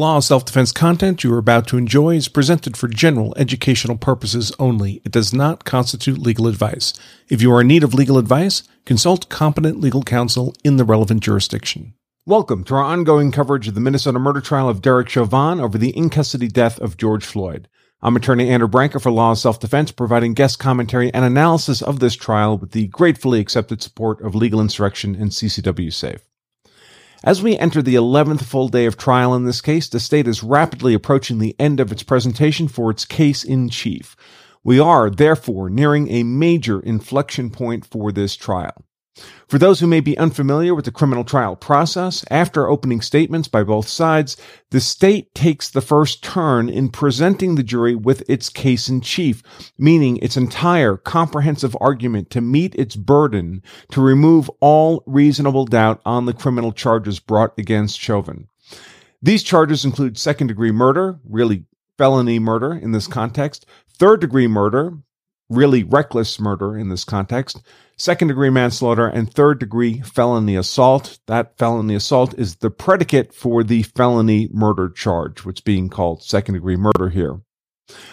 law of self defense content you are about to enjoy is presented for general educational purposes only. It does not constitute legal advice. If you are in need of legal advice, consult competent legal counsel in the relevant jurisdiction. Welcome to our ongoing coverage of the Minnesota murder trial of Derek Chauvin over the in custody death of George Floyd. I'm attorney Andrew Branca for Law of Self Defense, providing guest commentary and analysis of this trial with the gratefully accepted support of Legal Insurrection and CCW Safe. As we enter the 11th full day of trial in this case, the state is rapidly approaching the end of its presentation for its case in chief. We are, therefore, nearing a major inflection point for this trial. For those who may be unfamiliar with the criminal trial process, after opening statements by both sides, the state takes the first turn in presenting the jury with its case in chief, meaning its entire comprehensive argument to meet its burden to remove all reasonable doubt on the criminal charges brought against Chauvin. These charges include second degree murder, really felony murder in this context, third degree murder, really reckless murder in this context, second degree manslaughter, and third degree felony assault. That felony assault is the predicate for the felony murder charge, which is being called second degree murder here.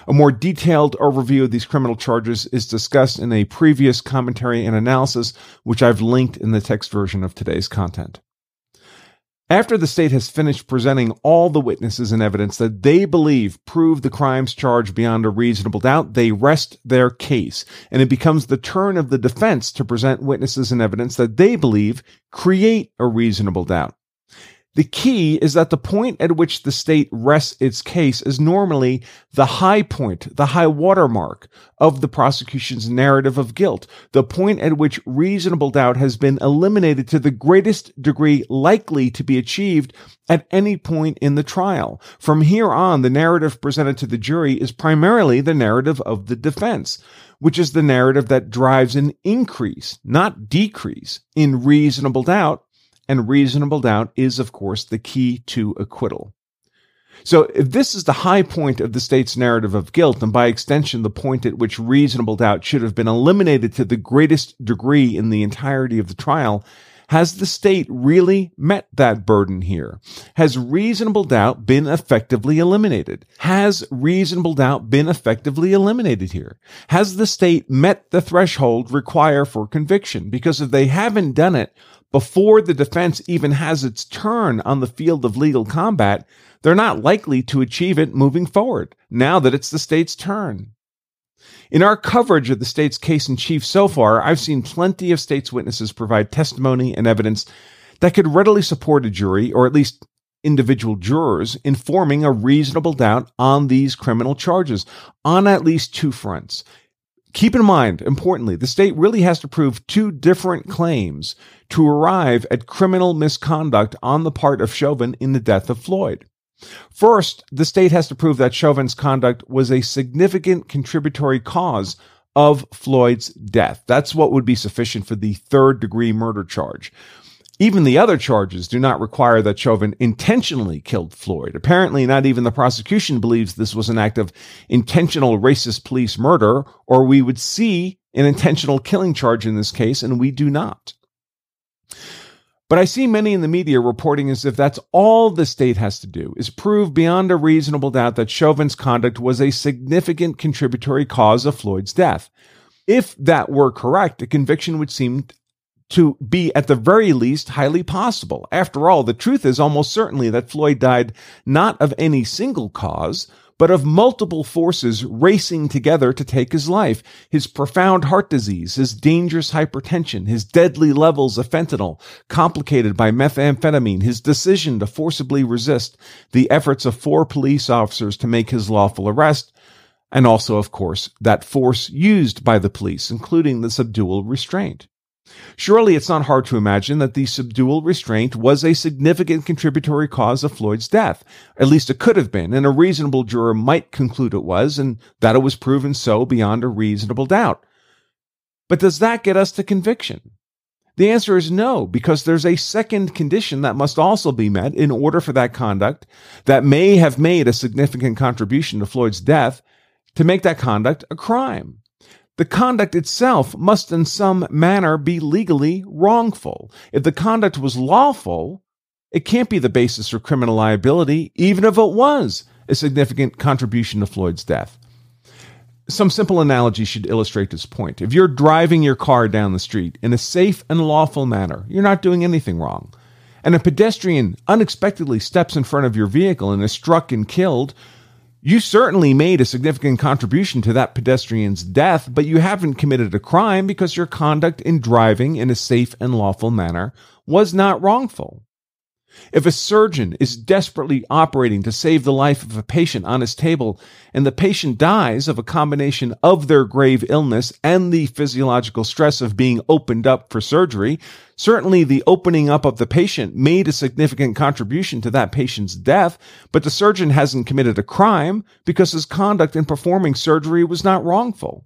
A more detailed overview of these criminal charges is discussed in a previous commentary and analysis, which I've linked in the text version of today's content. After the state has finished presenting all the witnesses and evidence that they believe prove the crimes charged beyond a reasonable doubt, they rest their case, and it becomes the turn of the defense to present witnesses and evidence that they believe create a reasonable doubt. The key is that the point at which the state rests its case is normally the high point, the high watermark of the prosecution's narrative of guilt, the point at which reasonable doubt has been eliminated to the greatest degree likely to be achieved at any point in the trial. From here on, the narrative presented to the jury is primarily the narrative of the defense which is the narrative that drives an increase, not decrease, in reasonable doubt and reasonable doubt is, of course, the key to acquittal. So, if this is the high point of the state's narrative of guilt, and by extension, the point at which reasonable doubt should have been eliminated to the greatest degree in the entirety of the trial, has the state really met that burden here? Has reasonable doubt been effectively eliminated? Has reasonable doubt been effectively eliminated here? Has the state met the threshold required for conviction? Because if they haven't done it, before the defense even has its turn on the field of legal combat, they're not likely to achieve it moving forward now that it's the state's turn. In our coverage of the state's case in chief so far, I've seen plenty of state's witnesses provide testimony and evidence that could readily support a jury, or at least individual jurors, in forming a reasonable doubt on these criminal charges on at least two fronts. Keep in mind, importantly, the state really has to prove two different claims to arrive at criminal misconduct on the part of Chauvin in the death of Floyd. First, the state has to prove that Chauvin's conduct was a significant contributory cause of Floyd's death. That's what would be sufficient for the third degree murder charge. Even the other charges do not require that Chauvin intentionally killed Floyd. Apparently, not even the prosecution believes this was an act of intentional racist police murder, or we would see an intentional killing charge in this case, and we do not. But I see many in the media reporting as if that's all the state has to do is prove beyond a reasonable doubt that Chauvin's conduct was a significant contributory cause of Floyd's death. If that were correct, a conviction would seem to be at the very least highly possible. After all, the truth is almost certainly that Floyd died not of any single cause, but of multiple forces racing together to take his life. His profound heart disease, his dangerous hypertension, his deadly levels of fentanyl, complicated by methamphetamine, his decision to forcibly resist the efforts of four police officers to make his lawful arrest, and also, of course, that force used by the police, including the subdual restraint. Surely it's not hard to imagine that the subdual restraint was a significant contributory cause of Floyd's death. At least it could have been, and a reasonable juror might conclude it was, and that it was proven so beyond a reasonable doubt. But does that get us to conviction? The answer is no, because there's a second condition that must also be met in order for that conduct that may have made a significant contribution to Floyd's death to make that conduct a crime. The conduct itself must in some manner be legally wrongful. If the conduct was lawful, it can't be the basis for criminal liability, even if it was a significant contribution to Floyd's death. Some simple analogy should illustrate this point. If you're driving your car down the street in a safe and lawful manner, you're not doing anything wrong, and a pedestrian unexpectedly steps in front of your vehicle and is struck and killed, you certainly made a significant contribution to that pedestrian's death, but you haven't committed a crime because your conduct in driving in a safe and lawful manner was not wrongful. If a surgeon is desperately operating to save the life of a patient on his table and the patient dies of a combination of their grave illness and the physiological stress of being opened up for surgery, certainly the opening up of the patient made a significant contribution to that patient's death, but the surgeon hasn't committed a crime because his conduct in performing surgery was not wrongful.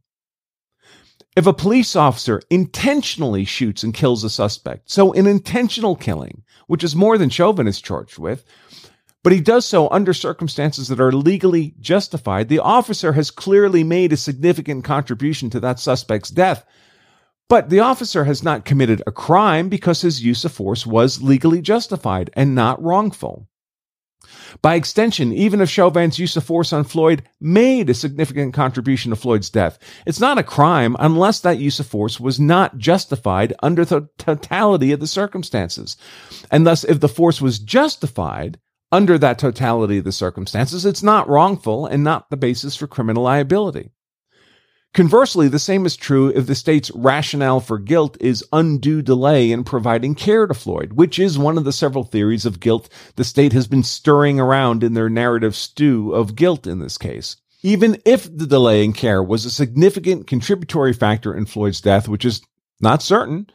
If a police officer intentionally shoots and kills a suspect, so an intentional killing, which is more than Chauvin is charged with, but he does so under circumstances that are legally justified, the officer has clearly made a significant contribution to that suspect's death. But the officer has not committed a crime because his use of force was legally justified and not wrongful. By extension, even if Chauvin's use of force on Floyd made a significant contribution to Floyd's death, it's not a crime unless that use of force was not justified under the totality of the circumstances. And thus, if the force was justified under that totality of the circumstances, it's not wrongful and not the basis for criminal liability. Conversely, the same is true if the state's rationale for guilt is undue delay in providing care to Floyd, which is one of the several theories of guilt the state has been stirring around in their narrative stew of guilt in this case. Even if the delay in care was a significant contributory factor in Floyd's death, which is not certain,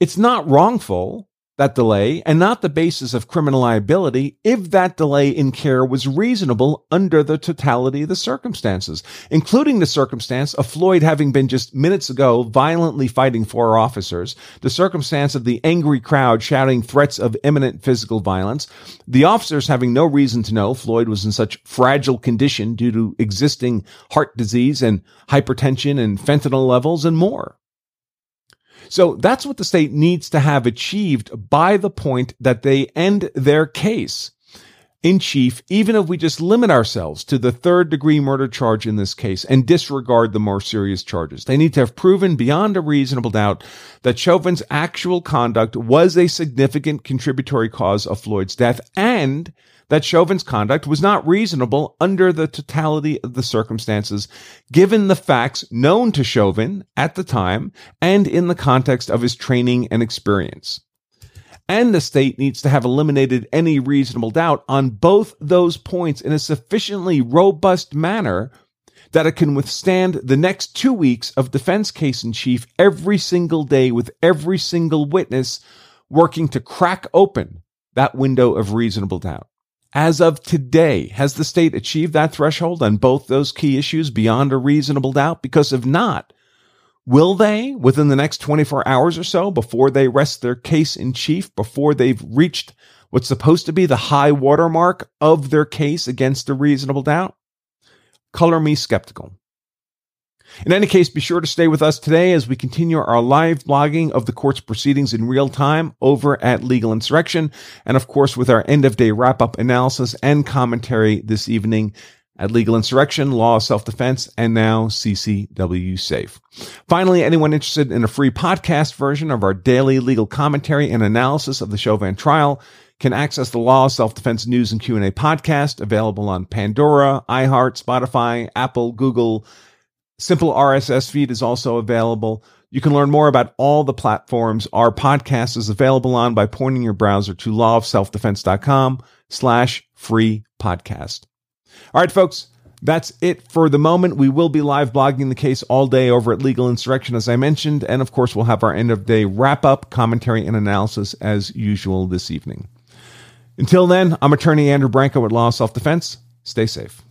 it's not wrongful that delay and not the basis of criminal liability if that delay in care was reasonable under the totality of the circumstances, including the circumstance of Floyd having been just minutes ago violently fighting four officers, the circumstance of the angry crowd shouting threats of imminent physical violence, the officers having no reason to know Floyd was in such fragile condition due to existing heart disease and hypertension and fentanyl levels and more. So that's what the state needs to have achieved by the point that they end their case in chief, even if we just limit ourselves to the third degree murder charge in this case and disregard the more serious charges. They need to have proven beyond a reasonable doubt that Chauvin's actual conduct was a significant contributory cause of Floyd's death and that Chauvin's conduct was not reasonable under the totality of the circumstances, given the facts known to Chauvin at the time and in the context of his training and experience. And the state needs to have eliminated any reasonable doubt on both those points in a sufficiently robust manner that it can withstand the next two weeks of defense case in chief every single day with every single witness working to crack open that window of reasonable doubt. As of today, has the state achieved that threshold on both those key issues beyond a reasonable doubt? Because if not, will they within the next 24 hours or so before they rest their case in chief, before they've reached what's supposed to be the high watermark of their case against a reasonable doubt? Color me skeptical. In any case, be sure to stay with us today as we continue our live blogging of the court's proceedings in real time over at Legal Insurrection, and of course with our end of day wrap up analysis and commentary this evening at Legal Insurrection, Law of Self Defense, and now CCW Safe. Finally, anyone interested in a free podcast version of our daily legal commentary and analysis of the Chauvin trial can access the Law of Self Defense News and Q&A podcast available on Pandora, iHeart, Spotify, Apple, Google, Simple RSS feed is also available. You can learn more about all the platforms our podcast is available on by pointing your browser to lawofselfdefense.com slash free podcast. All right, folks, that's it for the moment. We will be live blogging the case all day over at Legal Insurrection, as I mentioned. And of course, we'll have our end of day wrap up, commentary, and analysis as usual this evening. Until then, I'm attorney Andrew Branca at Law of Self Defense. Stay safe.